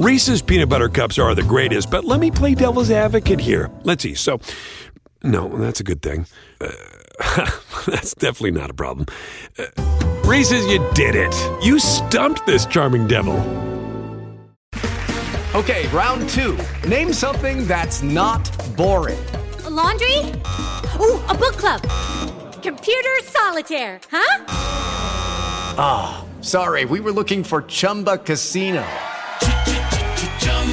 Reese's peanut butter cups are the greatest, but let me play devil's advocate here. Let's see. So, no, that's a good thing. Uh, that's definitely not a problem. Uh, Reese's, you did it. You stumped this charming devil. Okay, round two. Name something that's not boring. A laundry? Ooh, a book club. Computer solitaire, huh? Ah, oh, sorry, we were looking for Chumba Casino.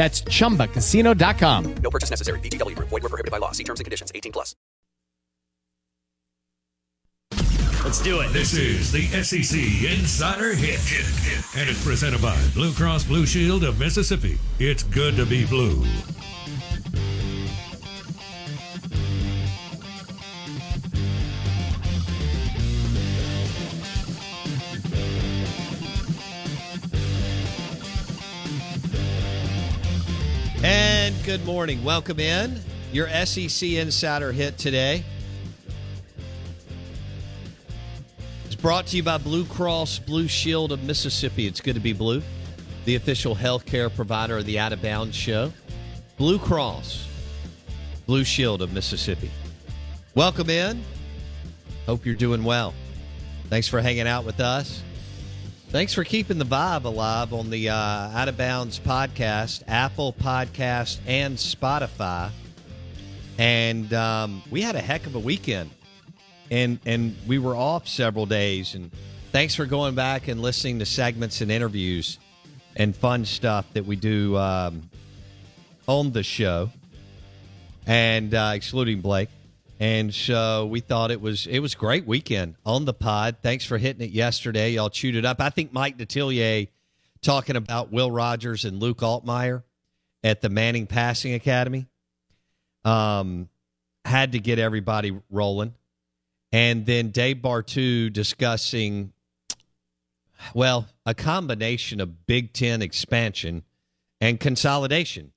That's ChumbaCasino.com. No purchase necessary. VGW. Void were prohibited by law. See terms and conditions. 18 plus. Let's do it. This is the SEC Insider Hit. And it's presented by Blue Cross Blue Shield of Mississippi. It's good to be blue. And good morning. Welcome in. Your SEC Insider hit today is brought to you by Blue Cross Blue Shield of Mississippi. It's good to be blue, the official healthcare provider of the Out of Bounds show. Blue Cross Blue Shield of Mississippi. Welcome in. Hope you're doing well. Thanks for hanging out with us. Thanks for keeping the vibe alive on the uh, Out of Bounds podcast, Apple Podcast, and Spotify. And um, we had a heck of a weekend, and and we were off several days. And thanks for going back and listening to segments and interviews and fun stuff that we do um, on the show, and uh, excluding Blake. And so we thought it was it was great weekend on the pod. Thanks for hitting it yesterday. Y'all chewed it up. I think Mike Detillier talking about Will Rogers and Luke Altmyer at the Manning Passing Academy um, had to get everybody rolling. And then Dave Bartoo discussing, well, a combination of Big Ten expansion and consolidation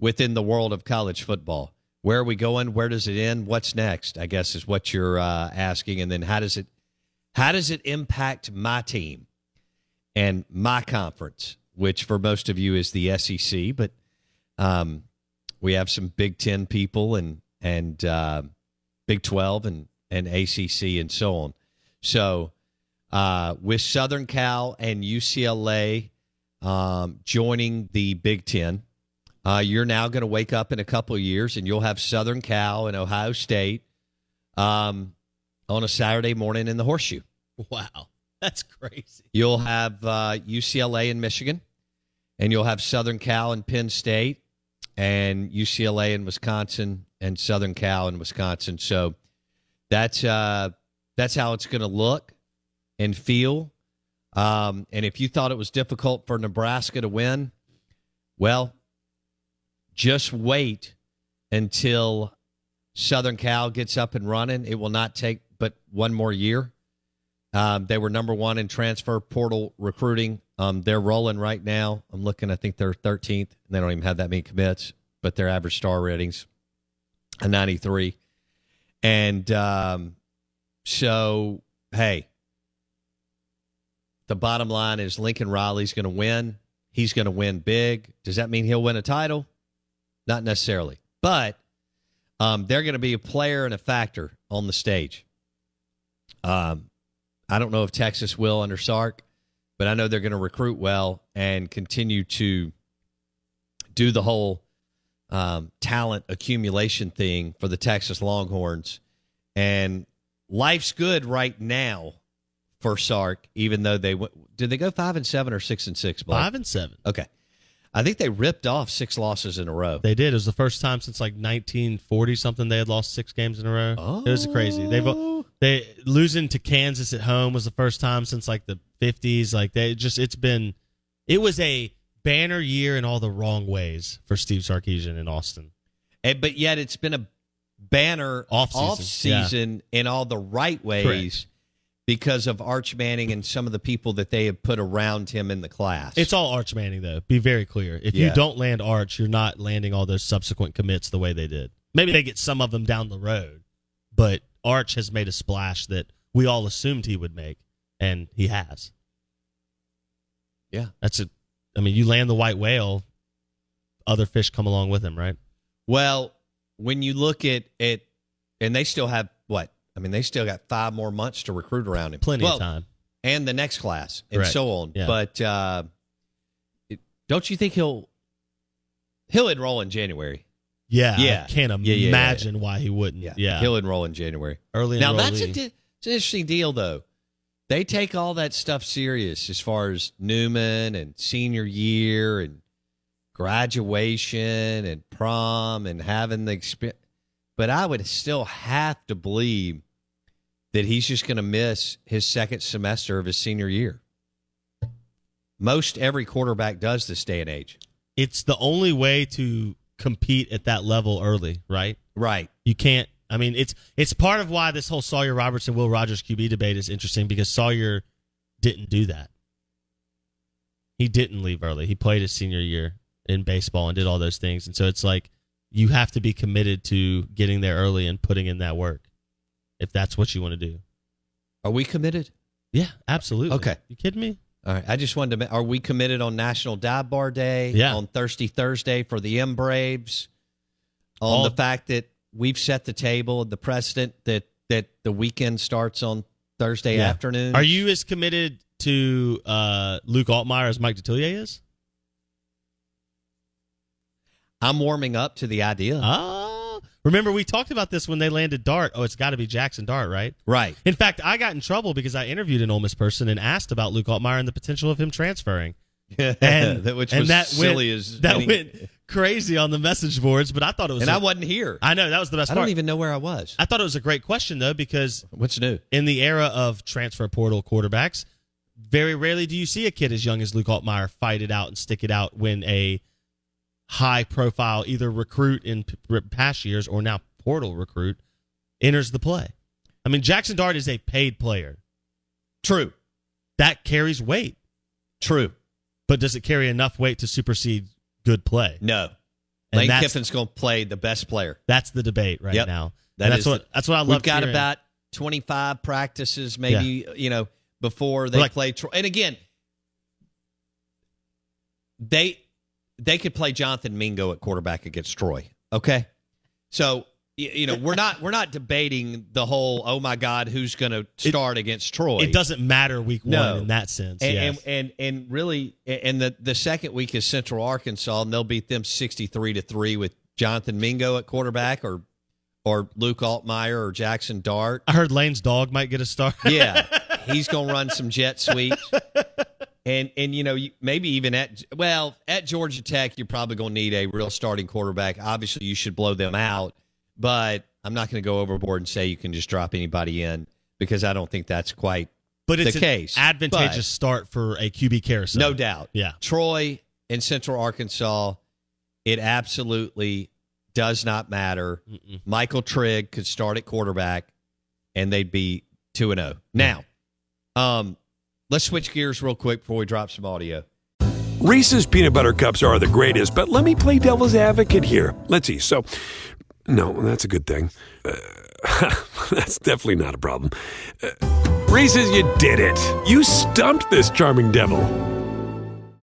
within the world of college football where are we going? Where does it end? What's next? I guess is what you're uh, asking, and then how does it how does it impact my team and my conference, which for most of you is the SEC, but um, we have some Big Ten people and and uh, Big Twelve and and ACC and so on. So uh, with Southern Cal and UCLA um, joining the Big Ten uh, you're now going to wake up in a couple of years and you'll have Southern Cal and Ohio State um, on a Saturday morning in the horseshoe. Wow. That's crazy. You'll have uh, UCLA in Michigan, and you'll have Southern Cal and Penn State, and UCLA in Wisconsin, and Southern Cal in Wisconsin. So that's uh, that's how it's going to look and feel. Um, and if you thought it was difficult for Nebraska to win, well, just wait until Southern Cal gets up and running. It will not take but one more year. Um, they were number one in transfer portal recruiting. Um, they're rolling right now. I'm looking. I think they're 13th. and They don't even have that many commits, but their average star ratings a 93. And um, so, hey, the bottom line is Lincoln Riley's going to win. He's going to win big. Does that mean he'll win a title? Not necessarily, but um, they're going to be a player and a factor on the stage. Um, I don't know if Texas will under Sark, but I know they're going to recruit well and continue to do the whole um, talent accumulation thing for the Texas Longhorns. And life's good right now for Sark, even though they went. Did they go five and seven or six and six? Blake? Five and seven. Okay. I think they ripped off six losses in a row. They did. It was the first time since like 1940 something they had lost six games in a row. Oh. It was crazy. They've oh. they losing to Kansas at home was the first time since like the 50s. Like they just it's been it was a banner year in all the wrong ways for Steve Sarkisian in Austin. And, but yet it's been a banner Off-season, off season in all the right ways Correct. Because of Arch Manning and some of the people that they have put around him in the class. It's all Arch Manning though. Be very clear. If Yeah. you don't land Arch, you're not landing all those subsequent commits the way they did. Maybe they get some of them down the road, but Arch has made a splash that we all assumed he would make, and he has. yeah. That's it. I mean, you land the white whale, other fish come along with him, right? Well, when you look at it, and they still have what? I mean, they still got five more months to recruit around him. Plenty Well, of time. and the next class, and Correct. so on. Yeah. But uh, it, don't you think he'll he'll enroll in January? Yeah, Yeah. I can't Yeah, yeah, imagine why he wouldn't. Yeah, Yeah, he'll enroll in January. early. Now that's a di- it's an interesting deal, though. They take all that stuff serious as far as Newman and senior year and graduation and prom and having the experience. But I would still have to believe that he's just going to miss his second semester of his senior year. Most every quarterback does this day and age. it's the only way to compete at that level early, right? Right. You can't. I mean, it's it's part of why this whole Sawyer Robertson Will Rogers QB debate is interesting because Sawyer didn't do that. He didn't leave early. He played his senior year in baseball and did all those things, and so it's like you have to be committed to getting there early and putting in that work if that's what you want to do. Are we committed? Yeah, absolutely. Okay. you kidding me? All right. I just wanted to. Are we committed on National Dive Bar Day? Yeah. On Thirsty Thursday for the M Braves. On All- the fact that we've set the table, the precedent that that the weekend starts on Thursday Yeah. afternoon. Are you as committed to uh, Luke Altmyer as Mike Detillier is? I'm warming up to the idea. Ah, remember we talked about this when they landed Dart. Oh, it's got to be Jackson Dart, right? right. In fact, I got in trouble because I interviewed an Ole Miss person and asked about Luke Altmyer and the potential of him transferring. And that which and was that silly went, as that any- went crazy on the message boards. But I thought it was. And I I wasn't here. I know that was the best I part. don't even know where I was. I thought it was a great question though because What's new? in the era of transfer portal quarterbacks, very rarely do you see a kid as young as Luke Altmyer fight it out and stick it out when a high profile either recruit in past years or now portal recruit enters the play. I mean, Jackson Dart is a paid player. True. That carries weight, True. but does it carry enough weight to supersede good play? No. And Lane Kiffin's going to play the best player. That's the debate right Yep. now. That that's what the- that's what I love. We've got hearing. about 25 practices, maybe, you know, before they Like- play. And again, they they could play Jonathan Mingo at quarterback against Troy. Okay, so you know we're not we're not debating the whole oh my god who's going to start against Troy. It doesn't matter week No. one in that sense. And, yes. and, and and really, and the the second week is Central Arkansas, and they'll beat them sixty three to three with Jonathan Mingo at quarterback, or or Luke Altmyer or Jackson Dart. I heard Lane's dog might get a start. Yeah, he's gonna run some jet sweeps, and and you know you- maybe even at well at Georgia Tech you're probably gonna need a real starting quarterback. Obviously, you should blow them out, but I'm not gonna go overboard and say you can just drop anybody in because I don't think that's quite but it's the an case. advantageous But- start for a QB carousel. no doubt. Yeah. Troy in Central Arkansas, it absolutely does not matter. Mm-mm. Michael Trigg could start at quarterback, and they'd be two and zero. Now, um, let's switch gears real quick before we drop some audio. Reese's peanut butter cups are the greatest, but let me play devil's advocate here. Let's see. So, no, that's a good thing. Uh, that's definitely not a problem. Uh, Reese's, you did it. You stumped this charming devil.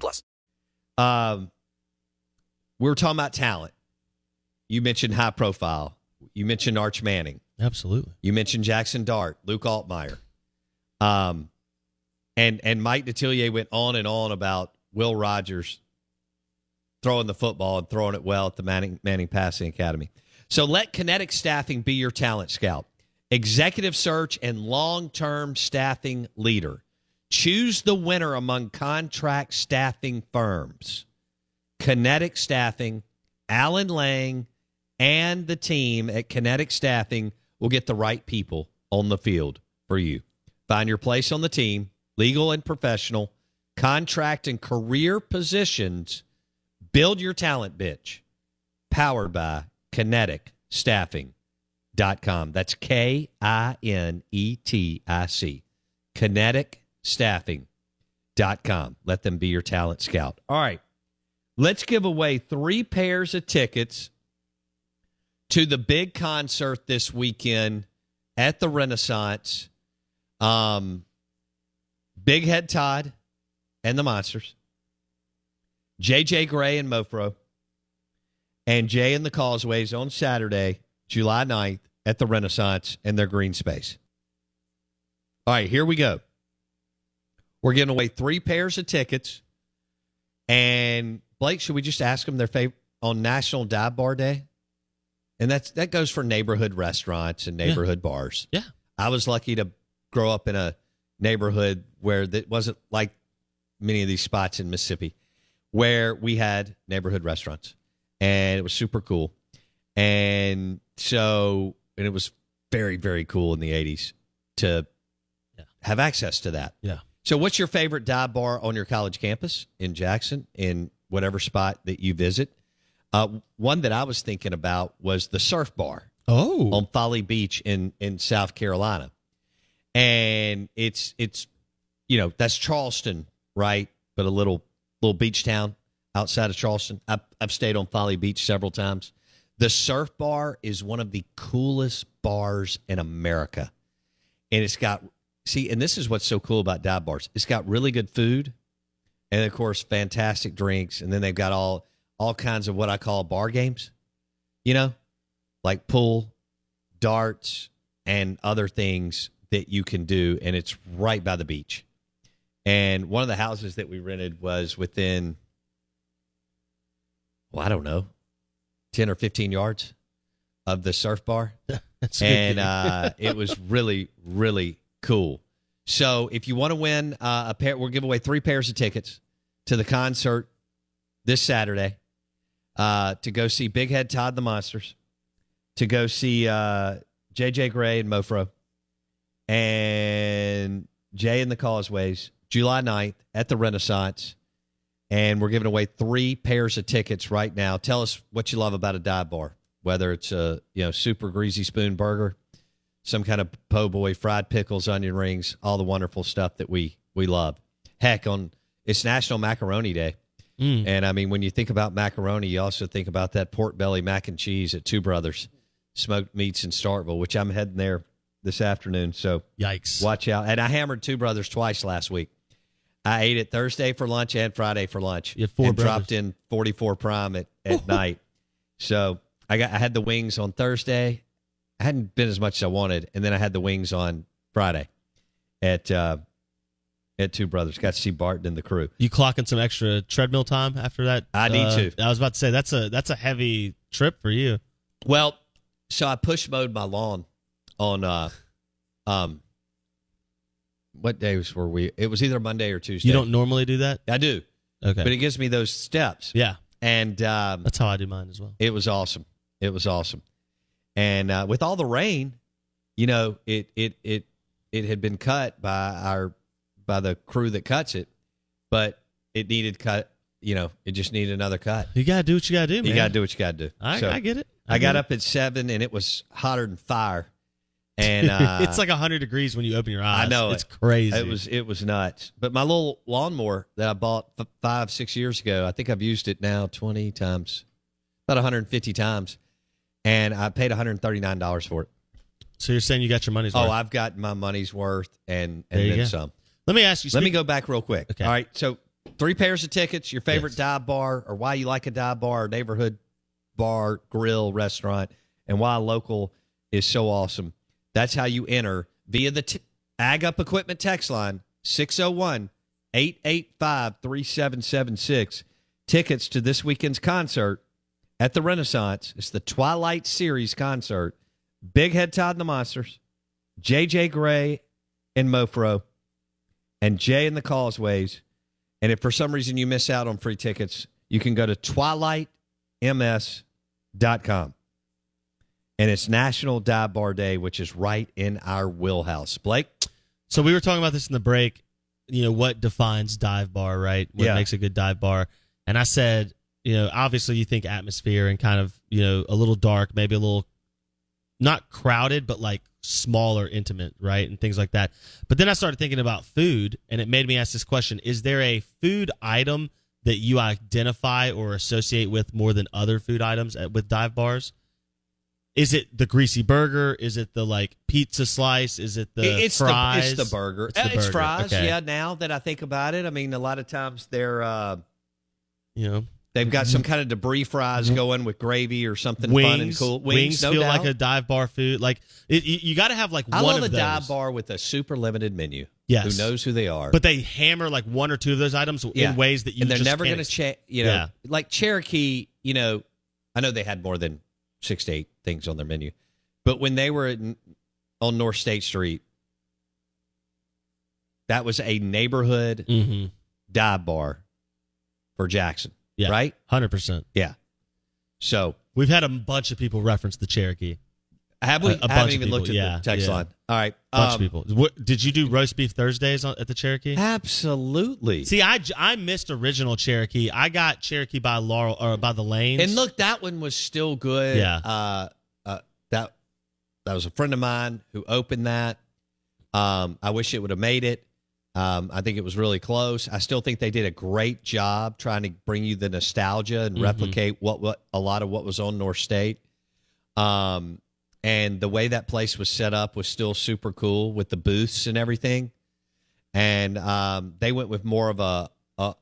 plus. Um, we were talking about talent. You mentioned high profile. You mentioned Arch Manning. Absolutely. You mentioned Jackson Dart, Luke Altmyer. Um, and and Mike Detillier went on and on about Will Rogers throwing the football and throwing it well at the Manning, Manning Passing Academy. So let Kinetic Staffing be your talent scout, executive search, and long term staffing leader. Choose the winner among contract staffing firms. Kinetic Staffing, Alan Lang, and the team at Kinetic Staffing will get the right people on the field for you. Find your place on the team, legal and professional, contract and career positions. Build your talent bitch. Powered by kinetic kineticstaffing.com. That's K I N E T I C. K I N E T I C. Kineticstaffing.com. Let them be your talent scout. All right. Let's give away three pairs of tickets to the big concert this weekend at the Renaissance. Um, Big Head Todd and the Monsters, JJ Grey and Mofro, and Jay and the Causeways on Saturday, July 9th at the Renaissance and their green space. All right, here we go. We're giving away three pairs of tickets. And Blake, should we just ask them their favorite on National Dive Bar Day? And that's that goes for neighborhood restaurants and neighborhood bars. Yeah. I was lucky to grow up in a neighborhood where that wasn't like many of these spots in Mississippi, where we had neighborhood restaurants, and it was super cool. And so, and it was very very cool in the '80s to Yeah. have access to that. Yeah. So, what's your favorite dive bar on your college campus in Jackson, in whatever spot that you visit? Uh, one that I was thinking about was the Surf Bar Oh. on Folly Beach in in South Carolina, and it's it's you know that's Charleston, right? But a little little beach town outside of Charleston. I've, I've stayed on Folly Beach several times. The Surf Bar is one of the coolest bars in America, and it's got see, and this is what's so cool about dive bars. It's got really good food, and of course, fantastic drinks, and then they've got all all kinds of what I call bar games. You know, like pool, darts, and other things that you can do. And it's right by the beach. And one of the houses that we rented was within, well, I don't know, 10 or 15 yards of the surf bar. That's a good and uh, it was really, really cool. So if you want to win uh, a pair, we'll give away three pairs of tickets to the concert this Saturday uh, to go see Big Head Todd the Monsters, to go see uh, JJ Grey and Mofro, and Jay and the Causeways, July 9th at the Renaissance. And we're giving away three pairs of tickets right now. Tell us what you love about a dive bar, whether it's a you know super greasy spoon burger, some kind of po' boy, fried pickles, onion rings, all the wonderful stuff that we we love. Heck, on it's National Macaroni Day. Mm. And I mean, when you think about macaroni, you also think about that pork belly mac and cheese at Two Brothers Smoked Meats in Starkville, which I'm heading there this afternoon. So Yikes. watch out. And I hammered Two Brothers twice last week. I ate it Thursday for lunch and Friday for lunch. You four and brothers. dropped in 44 prime at, at night. So I got I had the wings on Thursday. I hadn't been as much as I wanted, and then I had the wings on Friday at uh, at Two Brothers. Got to see Barton and the crew. You clocking some extra treadmill time after that? I need Uh, to. I was about to say that's a that's a heavy trip for you. Well, so I push mowed my lawn on uh um what days were we? It was either Monday or Tuesday. You don't normally do that? I do, Okay. but it gives me those steps. yeah. And um, That's how I do mine as well. it was awesome. It was awesome. And uh, with all the rain, you know, it it it it had been cut by our by the crew that cuts it, but it needed cut. You know, it just needed another cut. You gotta do what you gotta do, man. You got to do what you got to do. I, So- I get it. I, get got it. up at seven and it was hotter than fire. And uh, it's like hundred degrees when you open your eyes. I know it's it. crazy. it was it was nuts. But my little lawnmower that I bought f- five six years ago, I think I've used it now twenty times, about 150 times, and I paid 139 dollars for it. so you're saying you got your money's oh, worth? Oh. I've got my money's worth and and then go. some. Let me ask you. Let me go back real quick. Okay. All right, so Three pairs of tickets, your favorite Yes. dive bar, or why you like a dive bar, or neighborhood bar, grill, restaurant, and why local is so awesome. That's how you enter via the t- Ag Up Equipment text line 601 885 3776. Tickets to this weekend's concert at the Renaissance. It's the Twilight Series concert. Big Head Todd and the Monsters, JJ Grey and Mofro, and Jay and the Causeways. And if for some reason you miss out on free tickets, you can go to twilightms.com. And it's National Dive Bar Day, which is right in our wheelhouse. Blake? So we were talking about this in the break. You know what defines dive bar, right? What Yeah. makes a good dive bar? And I said, you know, obviously you think atmosphere and kind of, you know, a little dark, maybe a little not crowded, but like smaller, intimate, right, and things like that. But then I started thinking about food, and it made me ask this question: Is there a food item that you identify or associate with more than other food items at, with dive bars? Is it the greasy burger? Is it the like pizza slice? Is it the it's fries? The, it's the burger. It's the It's burger. fries. Okay. Yeah. Now that I think about it, I mean, a lot of times they're uh, You know, they've got some kind of debris fries going with gravy or something wings, fun and cool. Wings, no feel doubt. like a dive bar food. Like it, you, you got to have like I one love a of those. dive bar with a super limited menu. Yes. Who knows who they are? But they hammer like one or two of those items Yeah. in ways that you and they're just never going to change. You know, Yeah. like Cherokee. You know, I know they had more than six to eight things on their menu, but when they were in, on North State Street, that was a neighborhood Mhm. dive bar for Jackson. Yeah. Right. Hundred percent. Yeah. So We've had a bunch of people reference the Cherokee. have we? A- a I bunch haven't even people, looked at yeah, the text yeah. line. All right. bunch um, of people. What, did you do roast beef Thursdays on, at the Cherokee? Absolutely. See, I, I missed original Cherokee. I got Cherokee by Laurel or by the Lanes. And look, that one was still good. Yeah. Uh, uh, that that was a friend of mine who opened that. Um, I wish it would have made it. Um, I think it was really close. I still think they did a great job trying to bring you the nostalgia and Mhm. replicate what what a lot of what was on North State. Um, and the way that place was set up was still super cool with the booths and everything. And um, they went with more of a a,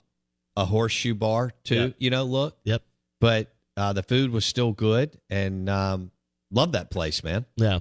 a horseshoe bar too. Yeah. You know, look Yep. but uh, the food was still good and um, love that place, man. Yeah.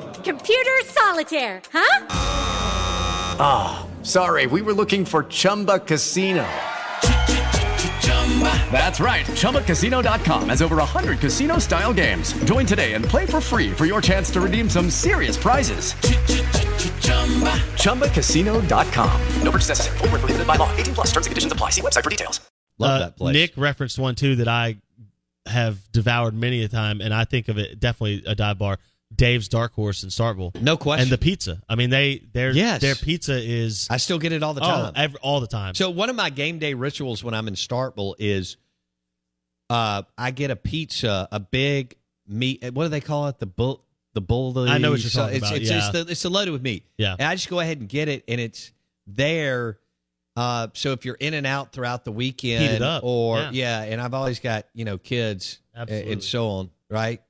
Computer solitaire, huh? Ah, sorry, we were looking for Chumba Casino. That's right. ChumbaCasino.com has over 100 casino style games. Join today and play for free for your chance to redeem some serious prizes. ChumbaCasino.com. No purchase necessary. Void where prohibited by law. 18 plus terms and conditions apply. See website for details. Love Uh, that place. Nick referenced one too that I have devoured many a time, and I think of it definitely a dive bar. Dave's Dark Horse in Starkville. No question. And the pizza. I mean, they their Yes. their pizza is I still get it all the oh, time. every, all the time. so one of my game day rituals when I'm in Starkville is uh, I get a pizza, a big meat. What do they call it? The bull. The bull. I know what you're talking it's, about, It's, yeah. it's, the, it's the loaded with meat. Yeah. And I just go ahead and get it, and it's there. Uh, so if you're in and out throughout the weekend, Heat it up, or yeah. yeah. and I've always got you know kids Absolutely. and so on, right?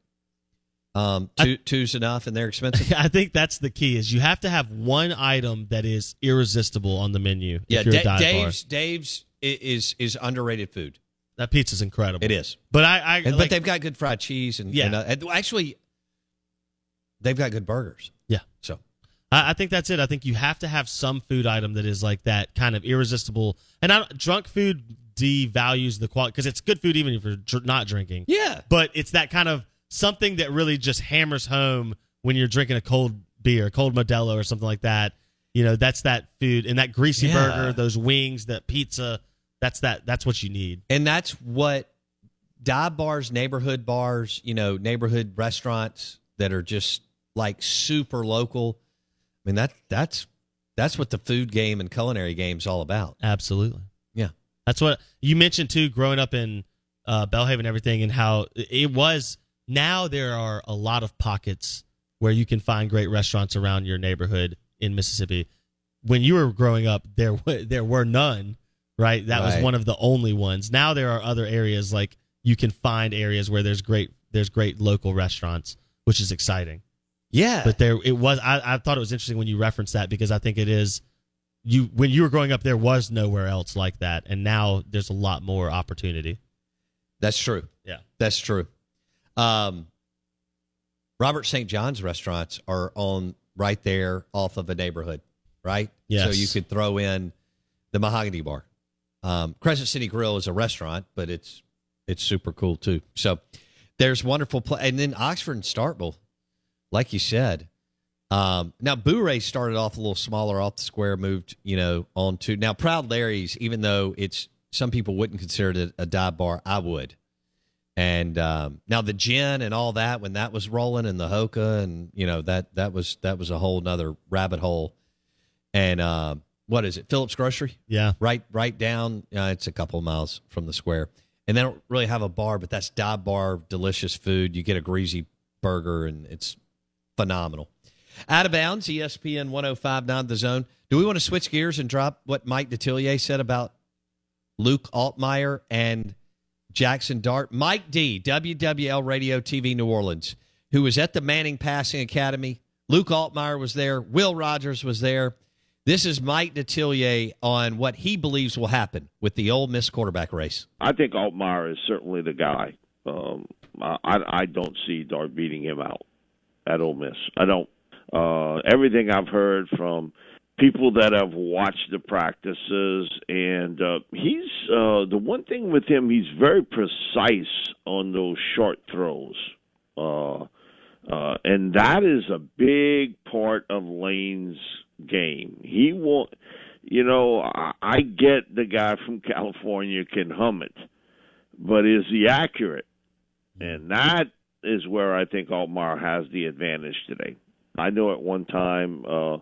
Um, I- two, two's enough, and they're expensive. I think that's the key is you have to have one item that is irresistible on the menu. yeah, if you're a Da- dive Dave's Dave's is is underrated food. That pizza's incredible. It is. But I, I And, but they've got good fried cheese and, Yeah. and, uh, and actually they've got good burgers. Yeah. So I, I think that's it. I think you have to have some food item that is like that kind of irresistible. And I, drunk food devalues the quality because it's good food even if you're dr- not drinking. yeah, But it's that kind of something that really just hammers home when you're drinking a cold beer, a cold Modelo or something like that. You know, that's that food and that greasy Yeah. burger, those wings, that pizza. That's that. That's what you need. and that's what dive bars, neighborhood bars, you know, neighborhood restaurants that are just like super local. I mean that that's that's what the food game and culinary game is all about. Absolutely. Yeah. That's what you mentioned too, growing up in uh, Belhaven and everything, and how it was. Now there are a lot of pockets where you can find great restaurants around your neighborhood in Mississippi. When you were growing up, there w- there were none. Right, that was one of the only ones. Now there are other areas like you can find areas where there's great there's great local restaurants, which is exciting. Yeah. But there it was. I, I thought it was interesting when you referenced that because I think it is you when you were growing up there was nowhere else like that, and now there's a lot more opportunity. That's true. Yeah. That's true. Um, Robert St. John's restaurants are on right there off of a neighborhood, right? Yes. So you could throw in the Mahogany Bar. Um, Crescent City Grill is a restaurant, but it's it's super cool too. So there's wonderful play, and then Oxford and Starkville, like you said. Um, now Boo started off a little smaller off the square, moved you know on to now Proud Larry's. Even though it's some people wouldn't consider it a dive bar, I would. And um, now the gin and all that when that was rolling and the hoka and you know that that was that was a whole nother rabbit hole. And uh, what is it? Phillips Grocery. Yeah. Right, right down. Uh, it's a couple of miles from the square, and they don't really have a bar, but that's dive bar, delicious food. You get a greasy burger, and it's phenomenal. Out of bounds, ESPN 1059 The Zone. Do we want to switch gears and drop what Mike Detillier said about Luke Altmyer and Jackson Dart? Mike D, WWL Radio TV New Orleans, who was at the Manning Passing Academy. Luke Altmyer was there. Will Rogers was there. This is Mike Detillier on what he believes will happen with the Ole Miss quarterback race. I think Altmyer is certainly the guy. Um, I, I don't see Dart beating him out at Ole Miss. I don't. Uh, everything I've heard from people that have watched the practices, and uh, he's uh, the one thing with him. He's very precise on those short throws, uh, uh, and that is a big part of Lane's game. He won't. You know, I, I get the guy from California can hum it, but is he accurate? And that is where I think Altmyer has the advantage today. I know at one time uh,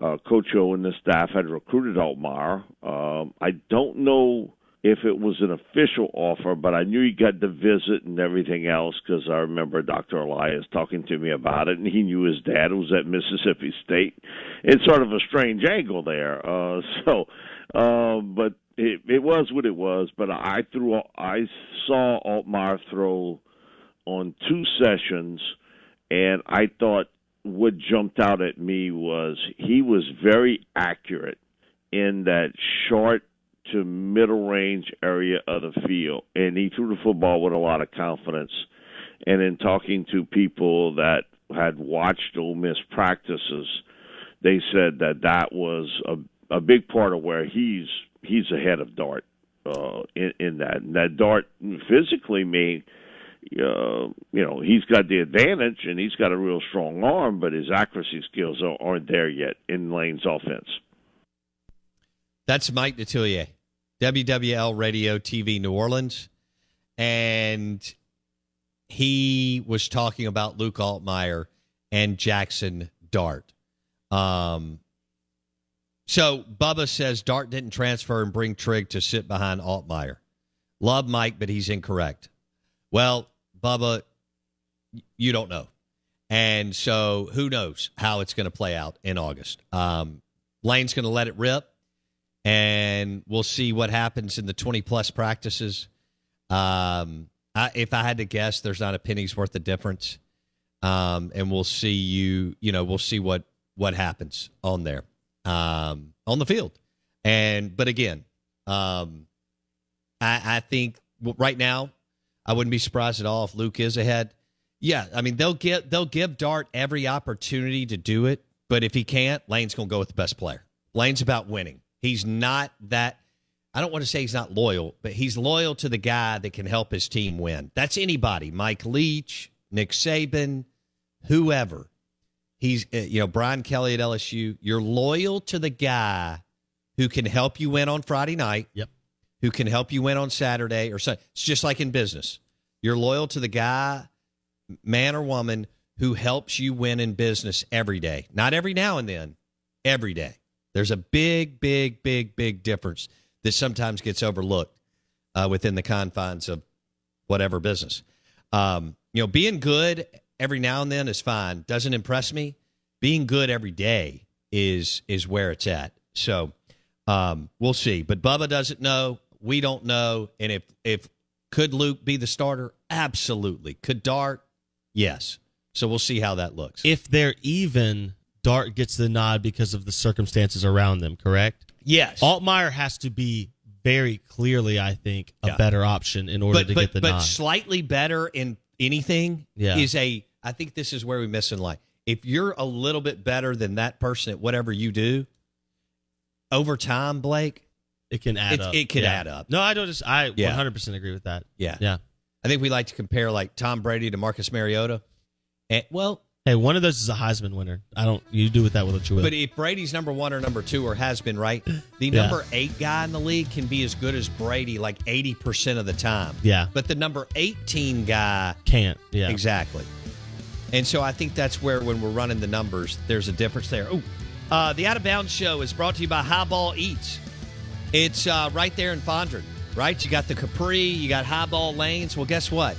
uh, Coach O and the staff had recruited Altmyer. Um, I don't know if it was an official offer, but I knew he got the visit and everything else because I remember Dr. Elias talking to me about it, and he knew his dad was at Mississippi State. It's sort of a strange angle there. Uh, so, uh, but it, it was what it was. But I threw, I saw Altmyer throw on two sessions, and I thought what jumped out at me was he was very accurate in that short to middle range area of the field, and he threw the football with a lot of confidence. And in talking to people that had watched Ole Miss practices, they said that that was a a big part of where he's he's ahead of Dart uh, in, in that. And that Dart physically may uh, you know, he's got the advantage and he's got a real strong arm, but his accuracy skills are, aren't there yet in Lane's offense. That's Mike Detillier, WWL Radio TV New Orleans. And he was talking about Luke Altmyer and Jackson Dart. Um, so Bubba says Dart didn't transfer and bring Trigg to sit behind Altmyer. Love Mike, but he's incorrect. Well, Bubba, you don't know. And so who knows how it's going to play out in August. Um, Lane's going to let it rip, and we'll see what happens in the 20 plus practices. Um, I, if I had to guess, there's not a penny's worth of difference. Um, and we'll see you, you know, we'll see what, what happens on there, um, on the field. And, but again, um, I, I think right now, I wouldn't be surprised at all if Luke is ahead. Yeah, I mean they'll get they'll give Dart every opportunity to do it, but if he can't, Lane's to go with the best player. Lane's about winning. He's not that. I don't want to say he's not loyal, but he's loyal to the guy that can help his team win. That's anybody. Mike Leach, Nick Saban, whoever. He's uh, you know Brian Kelly at LSU. You're loyal to the guy who can help you win on Friday night. Yep who can help you win on Saturday or Sunday. It's just like in business. You're loyal to the guy, man or woman, who helps you win in business every day. Not every now and then, every day. There's a big, big, big, big difference that sometimes gets overlooked uh, within the confines of whatever business. Um, you know, being good every now and then is fine. Doesn't impress me. Being good every day is is where it's at. So um, we'll see. But Bubba doesn't know. We don't know. And if if could Luke be the starter? Absolutely. Could Dart? Yes. So we'll see how that looks. If they're even, Dart gets the nod because of the circumstances around them, correct? Yes. Altmyer has to be very clearly, I think, a Yeah. better option in order but, to but, get the nod. but nod. slightly better in anything Yeah. is a I think this is where we miss in life. If you're a little bit better than that person at whatever you do, over time, Blake, it can add it, up. It can Yeah. add up. No, I don't just I Yeah. 100% agree with that. Yeah. Yeah. I think we like to compare like Tom Brady to Marcus Mariota. And, well, Hey, one of those is a Heisman winner. I don't you do with that what you will. but if Brady's number one or number two or has been right, the Yeah. number eight guy in the league can be as good as Brady like eighty percent of the time. Yeah. But the number eighteen guy Can't. Yeah. Exactly. And so I think that's where, when we're running the numbers, there's a difference there. Oh, uh, the Out of Bounds Show is brought to you by Highball Eats. It's uh, right there in Fondren, right? You got the Capri, you got Highball Lanes. Well, guess what?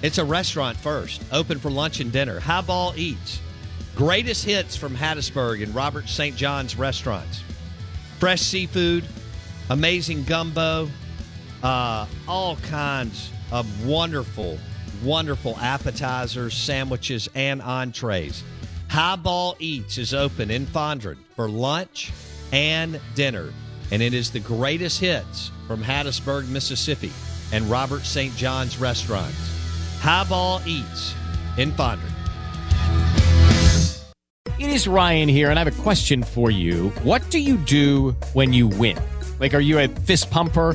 It's a restaurant first, open for lunch and dinner. Highball Eats. Greatest hits from Hattiesburg and Robert St. John's restaurants. Fresh seafood, amazing gumbo, uh, all kinds of wonderful, wonderful appetizers, sandwiches, and entrees. Highball Eats is open in Fondren for lunch and dinner, and it is the greatest hits from Hattiesburg, Mississippi, and Robert St. John's restaurants. Highball Eats in Fondren. It is Ryan here, and I have a question for you. What do you do when you win? Like, are you a fist pumper?